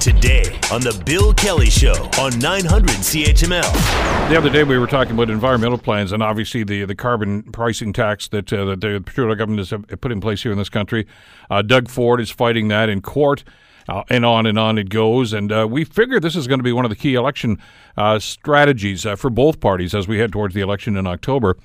Today on The Bill Kelly Show on 900 CHML. The other day we were talking about environmental plans and obviously the the carbon pricing tax that, uh, that the Trudeau government has put in place here in this country. Uh, Doug Ford is fighting that in court. Uh, and on and on it goes. And uh, we figure this is going to be one of the key election uh, strategies uh, for both parties as we head towards the election in October.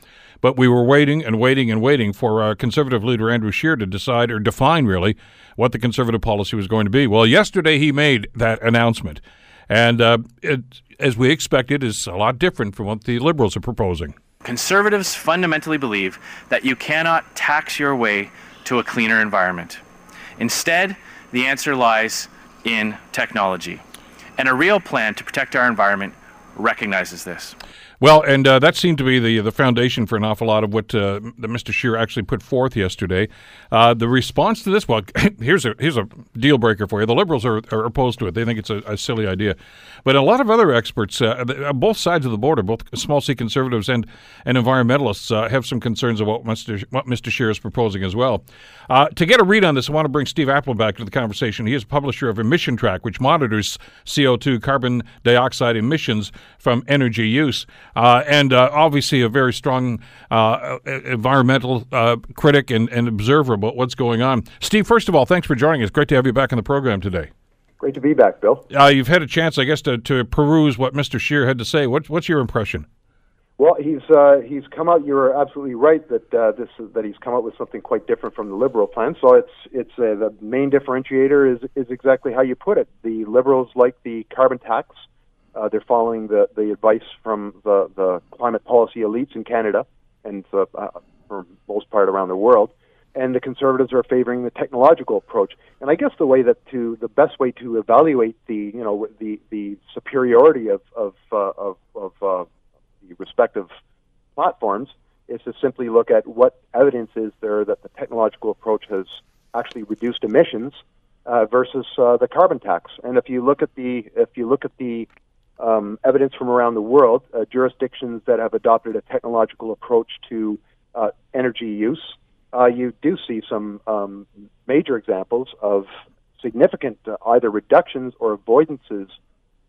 But we were waiting and waiting and waiting for uh, Conservative leader Andrew Scheer to decide or define really what the Conservative policy was going to be. Well, yesterday he made that announcement. And uh, it, as we expected, is a lot different from what the Liberals are proposing. Conservatives fundamentally believe that you cannot tax your way to a cleaner environment. Instead, the answer lies in technology. And a real plan to protect our environment recognizes this. Well, and uh, that seemed to be the the foundation for an awful lot of what uh, Mr. Scheer actually put forth yesterday. Uh, the response to this, well, here's a here's a deal breaker for you. The Liberals are, are opposed to it. They think it's a, a silly idea, but a lot of other experts, uh, both sides of the border, both small C conservatives and and environmentalists, uh, have some concerns about what Mr. what Mr. Scheer is proposing as well. Uh, to get a read on this, I want to bring Steve Aplin back to the conversation. He is a publisher of Emission Trak, which monitors CO2 carbon dioxide emissions from energy use uh, and uh, obviously a very strong uh, environmental uh, critic and, and, observer about what's going on. Steve, first of all, thanks for joining us. Great to have you back on the program today. Great to be back, Bill. Uh, you've had a chance, I guess, to, to peruse what Mr. Scheer had to say. What, what's your impression? Well, he's uh, he's come out. You're absolutely right that uh, this that he's come out with something quite different from the liberal plan. So it's it's uh, the main differentiator is is exactly how you put it. The liberals like the carbon tax, uh, they're following the, the advice from the, the climate policy elites in Canada and uh, for most part around the world. And the conservatives are favoring the technological approach. And I guess the way that to the best way to evaluate the you know the the superiority of of uh, of, of uh, the respective platforms is to simply look at what evidence is there that the technological approach has actually reduced emissions uh, versus uh, the carbon tax. And if you look at the if you look at the um, evidence from around the world, uh, jurisdictions that have adopted a technological approach to uh, energy use, uh, you do see some um, major examples of significant uh, either reductions or avoidances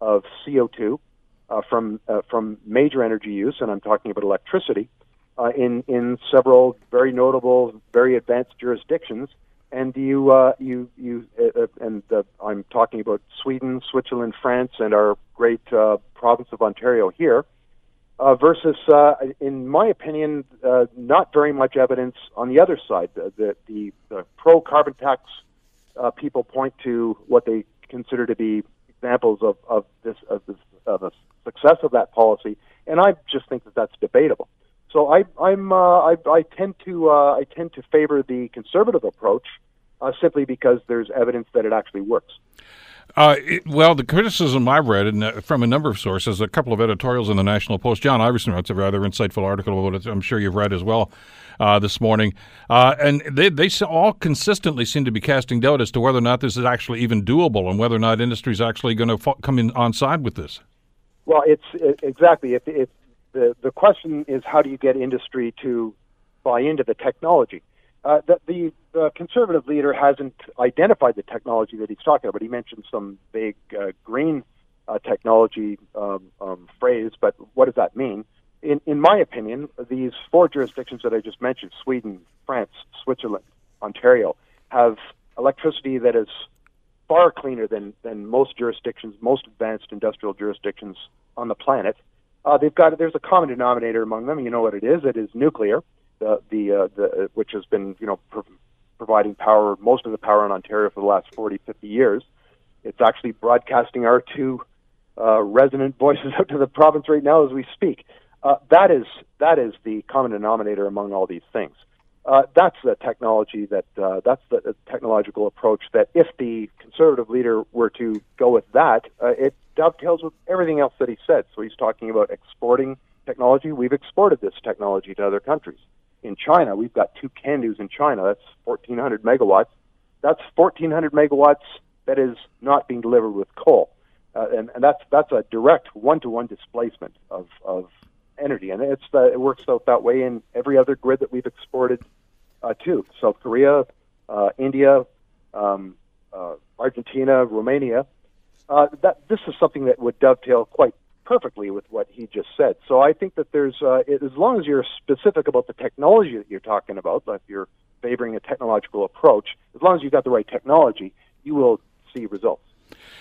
of CO2 uh, from uh, from major energy use, and I'm talking about electricity, in in several very notable, very advanced jurisdictions and you uh, you you uh, uh, and uh, I'm talking about Sweden, Switzerland, France, and our great uh, province of Ontario here, uh, versus, in my opinion, not very much evidence on the other side. The the, the pro carbon tax people point to what they consider to be examples of, of this of this of the success of that policy, and I just think that that's debatable. So I, I'm, uh, I, I tend to, uh, I tend to favor the conservative approach, uh, simply because there's evidence that it actually works. Uh, it, well, the criticism I've read and, uh, from a number of sources, a couple of editorials in the National Post. John Ivison wrote a rather insightful article about it. I'm sure you've read as well uh, this morning, uh, and they they all consistently seem to be casting doubt as to whether or not this is actually even doable, and whether or not industry is actually going to fo- come in on side with this. Well, it's it, exactly. If, if the the question is, how do you get industry to buy into the technology? Uh, the, the, the conservative leader hasn't identified the technology that he's talking about. He mentioned some big uh, green uh, technology um, um, phrase, but what does that mean? In, in my opinion, these four jurisdictions that I just mentioned Sweden, France, Switzerland, Ontario have electricity that is far cleaner than, than most jurisdictions, most advanced industrial jurisdictions on the planet. Uh, they've got there's a common denominator among them. You know what it is? It is nuclear the the, uh, the which has been you know pro- providing power most of the power in Ontario for the last 40, 50 years. It's actually broadcasting our two uh, resonant voices out to the province right now as we speak. Uh, that is that is the common denominator among all these things. Uh, that's the technology that uh, that's the technological approach that if the conservative leader were to go with that, uh, it dovetails with everything else that he said. So he's talking about exporting technology. We've exported this technology to other countries in China. We've got two CANDUs in China. That's 1,400 megawatts. That's 1,400 megawatts that is not being delivered with coal. Uh, and, and that's that's a direct one-to-one displacement of, of energy, and it's uh, it works out that way in every other grid that we've exported uh, to South Korea, uh, India, um, uh, Argentina, Romania. uh, that this is something that would dovetail quite perfectly with what he just said. So I think that there's, uh, as long as you're specific about the technology that you're talking about, if you're favoring a technological approach, as long as you've got the right technology, you will see results.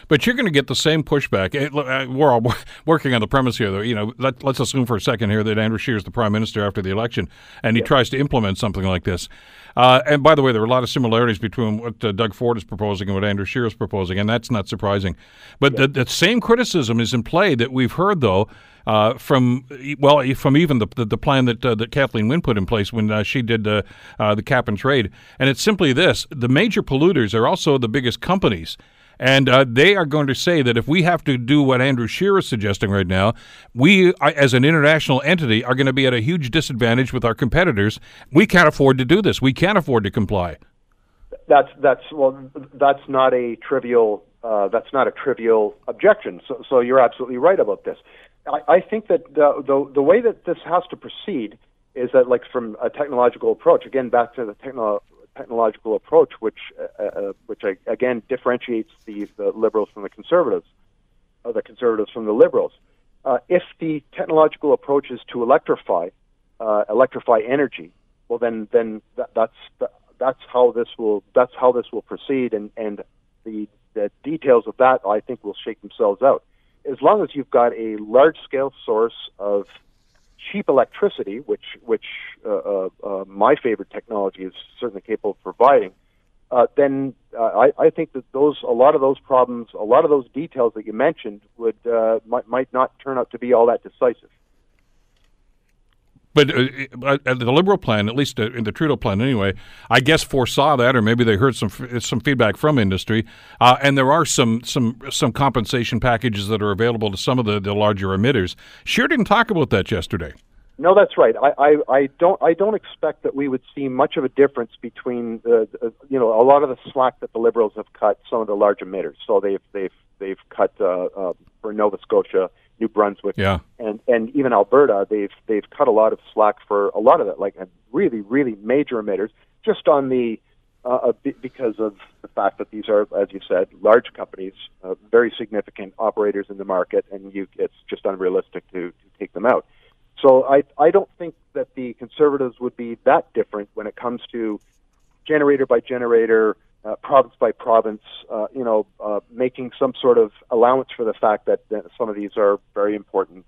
But you're going to get the same pushback. Uh, we're all working on the premise here, though. You know, let, us assume for a second here that Andrew Scheer is the prime minister after the election, and he yeah. tries to implement something like this. Uh, and by the way, there are a lot of similarities between what uh, Doug Ford is proposing and what Andrew Scheer is proposing, and that's not surprising. But yeah. the, the, same criticism is in play that we've heard, though, uh, from well, from even the the, the plan that uh, that Kathleen Wynne put in place when uh, she did uh, the cap and trade, and it's simply this: the major polluters are also the biggest companies. And uh, they are going to say that if we have to do what Andrew Scheer is suggesting right now, we, as an international entity, are going to be at a huge disadvantage with our competitors. We can't afford to do this. We can't afford to comply. That's that's well, that's not a trivial uh, that's not a trivial objection. So, so you're absolutely right about this. I, I think that the, the the way that this has to proceed is that, like, from a technological approach, again, back to the techno- technological approach, which uh, uh, which again differentiates the, the liberals from the conservatives, or the conservatives from the liberals. Uh, if the technological approach is to electrify, uh, electrify energy, well then then that, that's that's how this will that's how this will proceed, and and the the details of that I think will shake themselves out. As long as you've got a large scale source of cheap electricity, which which uh, uh, uh, my favorite technology is certainly capable of providing, uh, then uh, I, I think that those a lot of those problems, a lot of those details that you mentioned, would uh, might, might not turn out to be all that decisive. But uh, uh, the Liberal plan, at least uh, in the Trudeau plan anyway, I guess foresaw that, or maybe they heard some some feedback from industry, and there are some some some compensation packages that are available to some of the, the larger emitters. Scheer didn't talk about that yesterday. No, that's right. I, I, I don't I don't expect that we would see much of a difference between the, the you know a lot of the slack that the Liberals have cut some of the large emitters. So they've they've they've cut uh, uh, for Nova Scotia New Brunswick, yeah. and and even Alberta, they've they've cut a lot of slack for a lot of it, like really really major emitters, just on the uh, because of the fact that these are, as you said, large companies, uh, very significant operators in the market, and you, it's just unrealistic to, to take them out. So I I don't think that the conservatives would be that different when it comes to generator by generator uh, province by province, uh, you know, uh, making some sort of allowance for the fact that, that some of these are very important,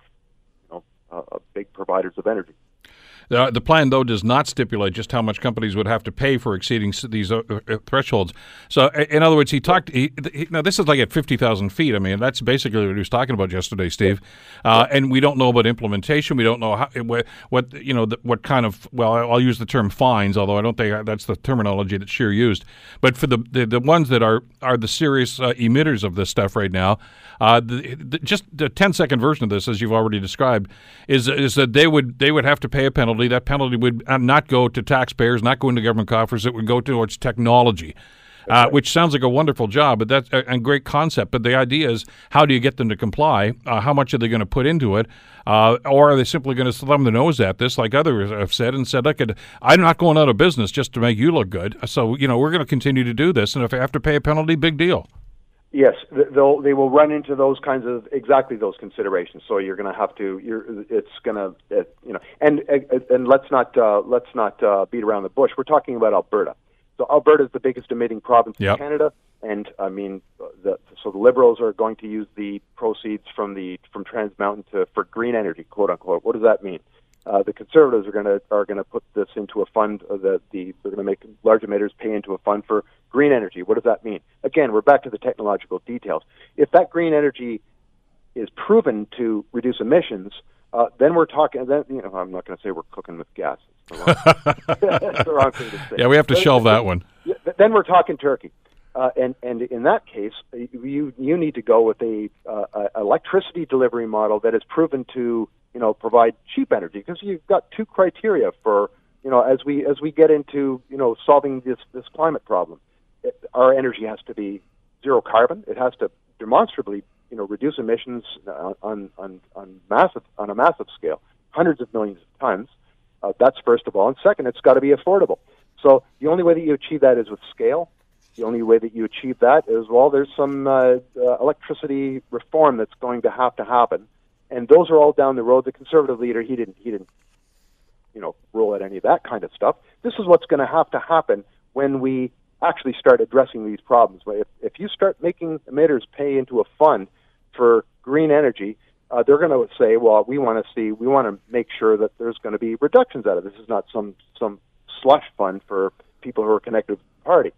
you know, uh, uh, big providers of energy. The, the plan, though, does not stipulate just how much companies would have to pay for exceeding these uh, uh, thresholds. So, in other words, he talked. He, he, now, this is like at fifty thousand feet. I mean, that's basically what he was talking about yesterday, Steve. Uh, and we don't know about implementation. We don't know how, what, what you know, the, what kind of. Well, I'll use the term fines, although I don't think that's the terminology that Scheer used. But for the the, the ones that are are the serious uh, emitters of this stuff right now, uh, the, the, just the 10 second version of this, as you've already described, is is that they would they would have to pay a penalty. That penalty would uh, not go to taxpayers, not go into government coffers. It would go towards technology. Uh, which sounds like a wonderful job, but that's a, a, great concept. But the idea is, how do you get them to comply? Uh, how much are they going to put into it? Uh, or are they simply going to thumb the nose at this, like others have said, and said, "Look, I'm not going out of business just to make you look good." So you know, we're going to continue to do this, and if I have to pay a penalty, big deal. Yes, they'll they will run into those kinds of exactly those considerations. So you're going to have to you're it's going to it, you know and and let's not uh, let's not uh, beat around the bush. We're talking about Alberta. So Alberta is the biggest emitting province yep. in Canada, and I mean the, so the Liberals are going to use the proceeds from the from Trans Mountain to for green energy, quote unquote. What does that mean? Uh, the conservatives are going to are going to put this into a fund that the they're going to make large emitters pay into a fund for green energy. What does that mean? Again, we're back to the technological details. If that green energy is proven to reduce emissions, uh, then we're talking. Then you know, I'm not going to say we're cooking with gas. That's the wrong thing to say. Yeah, we have to shelve that one. Then we're talking turkey. Uh, and and in that case, you you need to go with a, uh, a electricity delivery model that is proven to you know provide cheap energy because you've got two criteria for you know as we as we get into you know solving this this climate problem it, our energy has to be zero carbon. It has to demonstrably you know reduce emissions on on on massive on a massive scale hundreds of millions of tons. Uh, that's first of all. And second it's got to be affordable. So the only way that you achieve that is with scale. The only way that you achieve that is well, there's some uh, uh, electricity reform that's going to have to happen, and those are all down the road. The conservative leader he didn't he didn't you know roll out any of that kind of stuff. This is what's going to have to happen when we actually start addressing these problems. But If, if you start making emitters pay into a fund for green energy, uh, they're going to say, well, we want to see, we want to make sure that there's going to be reductions out of this. This is not some some slush fund for people who are connected to the party.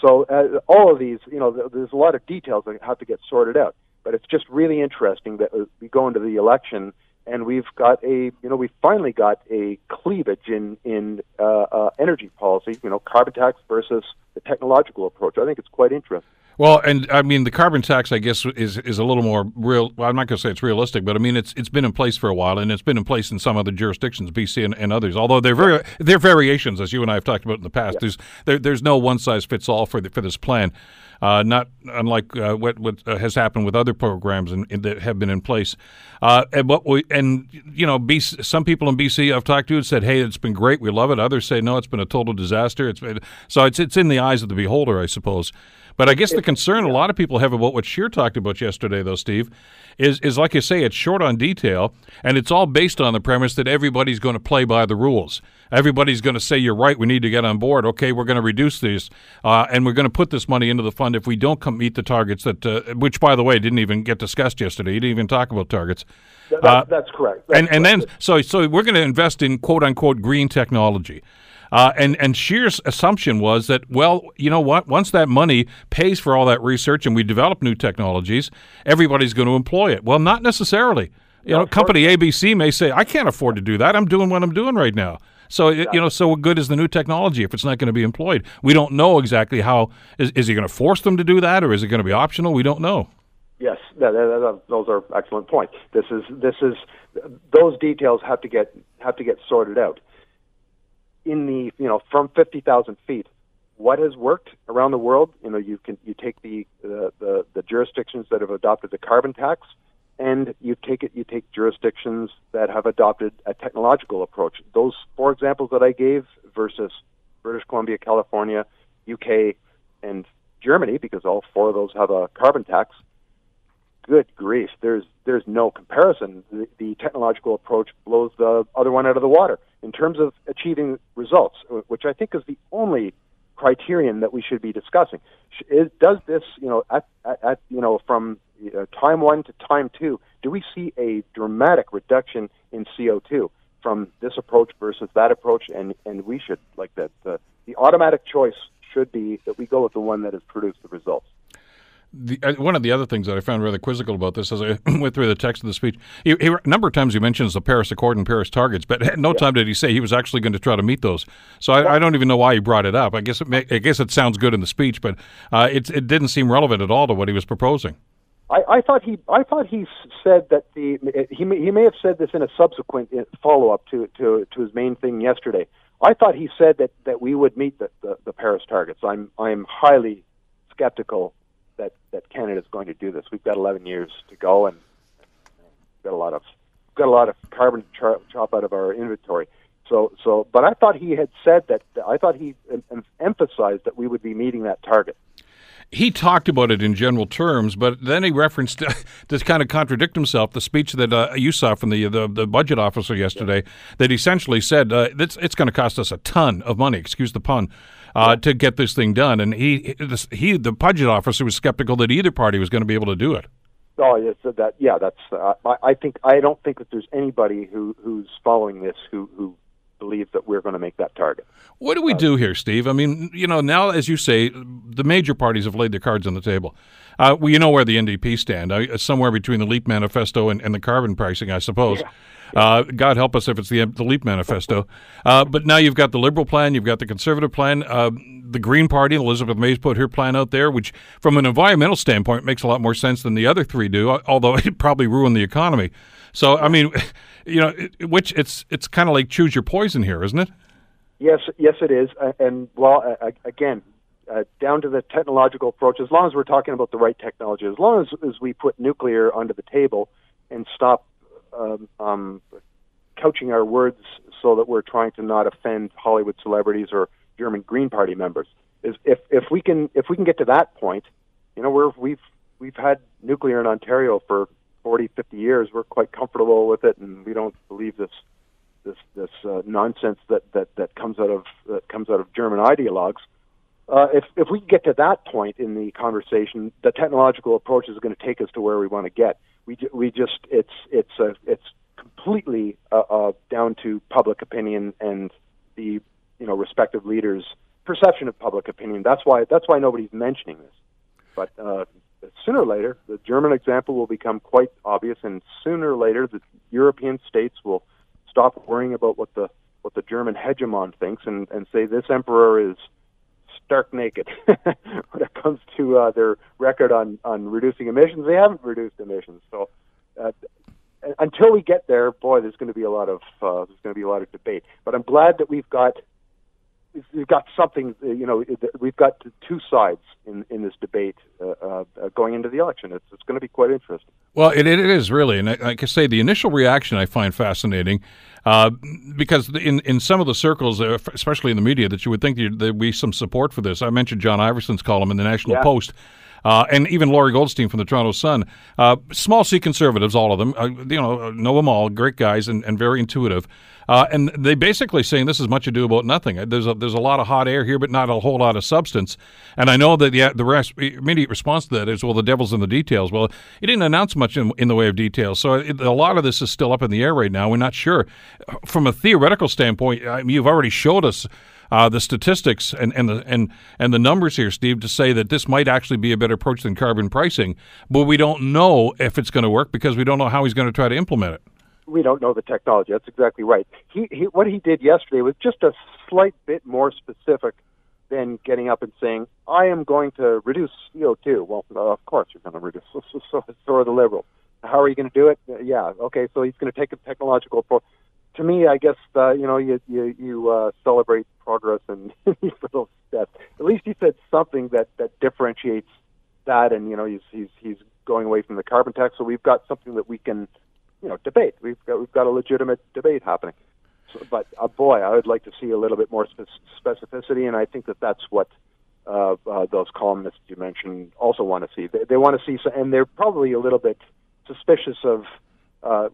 So uh, all of these, you know, there's a lot of details that have to get sorted out. But it's just really interesting that uh, we go into the election and we've got a, you know, we finally got a cleavage in in uh, uh, energy policy. You know, carbon tax versus the technological approach. I think it's quite interesting. Well, and I mean the carbon tax, I guess, is is a little more real. Well, I'm not going to say it's realistic, but I mean it's it's been in place for a while, and it's been in place in some other jurisdictions, BC and, and others. Although they're very they're variations, as you and I have talked about in the past. Yeah. There's there, there's no one size fits all for the, for this plan. Uh, not unlike uh, what what uh, has happened with other programs in, that have been in place. Uh, and what we and you know, BC, some people in BC I've talked to said, "Hey, it's been great, we love it." Others say, "No, it's been a total disaster." It's been, so it's it's in the eyes of the beholder, I suppose. But I guess the concern a lot of people have about what Scheer talked about yesterday, though, Steve, is is like you say, it's short on detail, and it's all based on the premise that everybody's going to play by the rules. Everybody's going to say, "You're right. We need to get on board." Okay, we're going to reduce these, uh, and we're going to put this money into the fund if we don't come meet the targets that, uh, which, by the way, didn't even get discussed yesterday. You didn't even talk about targets. That, uh, that's correct. That's and correct. and then so so we're going to invest in quote unquote green technology. Uh, and and Scheer's assumption was that well, you know what? Once that money pays for all that research and we develop new technologies, everybody's going to employ it. Well, not necessarily. You know, company ABC may say, "I can't afford to do that. I'm doing what I'm doing right now." So you know, so what good is the new technology if it's not going to be employed? We don't know exactly how. Is, is he going to force them to do that, or is it going to be optional? We don't know. Yes, that, that, that, those are excellent points. This is this is those details have to get have to get sorted out in the you know from 50,000 feet, what has worked around the world? You know, you can you take the, the the the jurisdictions that have adopted the carbon tax, and you take it you take jurisdictions that have adopted a technological approach. Those four examples that I gave versus British Columbia, California, UK, and Germany, because all four of those have a carbon tax. Good grief, there's there's no comparison. The, the technological approach blows the other one out of the water in terms of achieving results, which I think is the only criterion that we should be discussing. Is, does this, you know, at, at you know, from uh, time one to time two, do we see a dramatic reduction in CO2 from this approach versus that approach? And and we should like that. The, the automatic choice should be that we go with the one that has produced the results. The, uh, one of the other things that I found rather quizzical about this as I went through the text of the speech, he, he, a number of times he mentions the Paris Accord and Paris targets, but at no yeah. time did he say he was actually going to try to meet those. So I, I, don't even know why he brought it up. I guess it may, I guess it sounds good in the speech, but uh, it, it didn't seem relevant at all to what he was proposing. I, I thought he I thought he said that the he may, he may have said this in a subsequent uh, follow up to, to to his main thing yesterday. I thought he said that, that we would meet the, the, the Paris targets. I'm I'm highly skeptical that that Canada is going to do this. We've got 11 years to go, and got a lot of got a lot of carbon chop, chop out of our inventory. So so, but I thought he had said that. I thought he emphasized that we would be meeting that target. He talked about it in general terms, but then he referenced to kind of contradict himself the speech that uh, you saw from the, the, the budget officer yesterday. Yeah. That essentially said uh, it's, it's going to cost us a ton of money. Excuse the pun uh, to get this thing done. And he, he, the budget officer was skeptical that either party was going to be able to do it. Oh, yes, that yeah, that's. Uh, I, I think I don't think that there's anybody who who's following this who who believes that we're going to make that target. What do we uh, do here, Steve? I mean, you know, now as you say, the major parties have laid their cards on the table. Uh, well, you know where the NDP stand, uh, somewhere between the Leap Manifesto and, and the carbon pricing, I suppose. Yeah. Uh, God help us if it's the, the Leap Manifesto. Uh, but now you've got the Liberal plan, you've got the Conservative plan. Uh, the Green Party, Elizabeth May's put her plan out there, which from an environmental standpoint makes a lot more sense than the other three do, although it probably ruined the economy. So, I mean, you know, which it's it's kind of like choose your poison here, isn't it? Yes, yes, it is. And well, again, uh, down to the technological approach, as long as we're talking about the right technology, as long as, as we put nuclear onto the table and stop um, um, couching our words so that we're trying to not offend Hollywood celebrities or German Green Party members. is if if we can if we can get to that point, you know, we're we've we've had nuclear in Ontario for 40, 50 years. We're quite comfortable with it, and we don't believe this this this uh, nonsense that, that that comes out of that comes out of German ideologues. Uh, if if we get to that point in the conversation, the technological approach is going to take us to where we want to get. We we just it's it's a, it's completely uh, uh, down to public opinion and the you know respective leaders' perception of public opinion. That's why that's why nobody's mentioning this. But uh, sooner or later, the German example will become quite obvious, and sooner or later, the European states will stop worrying about what the what the German hegemon thinks and, and say this emperor is stark naked when it comes to uh, their record on, on reducing emissions. They haven't reduced emissions, so uh, until we get there, boy, there's going to be a lot of uh, there's going to be a lot of debate. But I'm glad that we've got we've got something. You know, we've got two sides in in this debate uh, uh, going into the election. It's it's going to be quite interesting. Well, it, it is really, and like I say, the initial reaction I find fascinating uh, because in in some of the circles, uh, especially in the media, that you would think there'd be some support for this. I mentioned John Ivison's column in the National yeah. Post uh, and even Lorrie Goldstein from the Toronto Sun. Uh, small C conservatives, all of them, uh, you know, know them all, great guys and, and very intuitive. Uh, and they basically saying this is much ado about nothing. There's a, there's a lot of hot air here, but not a whole lot of substance. And I know that the the rest, immediate response to that is, well, the devil's in the details. Well, he didn't announce much in, in the way of details, so it, a lot of this is still up in the air right now. We're not sure. From a theoretical standpoint, I mean, you've already showed us uh, the statistics and, and the and and the numbers here, Steve, to say that this might actually be a better approach than carbon pricing, but we don't know if it's going to work because we don't know how he's going to try to implement it. We don't know the technology. That's exactly right. He, he what he did yesterday was just a slight bit more specific than getting up and saying, "I am going to reduce CO2." Well, of course you're going to reduce. So, so, so, so are the liberals. How are you going to do it? Yeah, okay. So he's going to take a technological approach to me, I guess uh, you know you you, you uh, celebrate progress and those steps. At least he said something that that differentiates that, and you know he's he's he's going away from the carbon tax. So we've got something that we can you know debate. We've got we've got a legitimate debate happening. So, but uh, boy, I would like to see a little bit more spe- specificity, and I think that that's what uh, uh, those columnists you mentioned also want to see. They, they want to see, and they're probably a little bit suspicious of uh,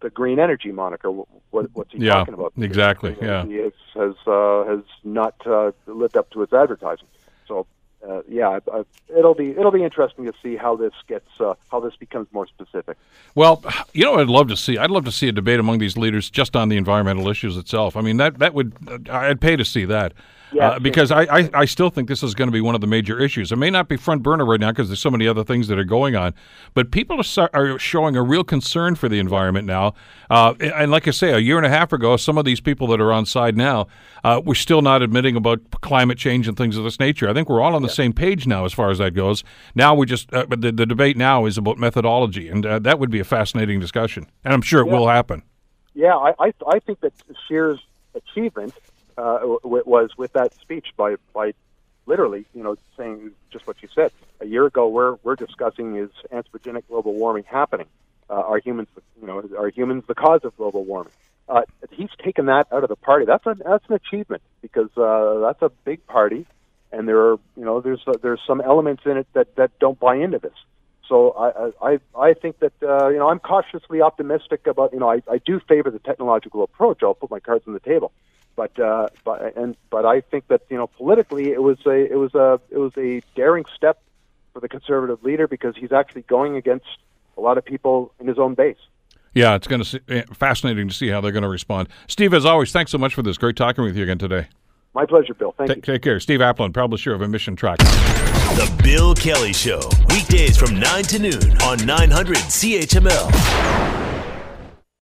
the green energy moniker. What, what's he yeah, talking about? Exactly. Yeah, he has has, uh, has not uh, lived up to its advertising. So uh, yeah, I, I, it'll be it'll be interesting to see how this gets uh, how this becomes more specific. Well, you know, I'd love to see I'd love to see a debate among these leaders just on the environmental issues itself. I mean, that that would I'd pay to see that. Uh, because I, I, I, still think this is going to be one of the major issues. It may not be front burner right now because there's so many other things that are going on, but people are, are showing a real concern for the environment now. Uh, and like I say, a year and a half ago, some of these people that are on side now uh, were still not admitting about climate change and things of this nature. I think we're all on the yeah. same page now as far as that goes. Now we just, uh, but the, the debate now is about methodology, and uh, that would be a fascinating discussion, and I'm sure it yeah. will happen. Yeah, I, I, I think that Scheer's achievement uh, was with that speech by by literally, you know, saying just what you said. A year ago, we're we're discussing is anthropogenic global warming happening? Uh, are humans, you know, are humans the cause of global warming? Uh, he's taken that out of the party. That's a that's an achievement because uh, that's a big party, and there are you know there's uh, there's some elements in it that that don't buy into this. So I I I think that uh, you know I'm cautiously optimistic about you know I, I do favor the technological approach. I'll put my cards on the table, but uh, but and but I think that you know politically it was a it was a it was a daring step for the conservative leader because he's actually going against a lot of people in his own base. Yeah, it's going to be eh, fascinating to see how they're going to respond. Steve, as always, thanks so much for this. Great talking with you again today. My pleasure, Bill. Thank T- you. Take care. Steve Aplin, publisher of Emission Trak. The Bill Kelly Show, weekdays from 9 to noon on 900 CHML.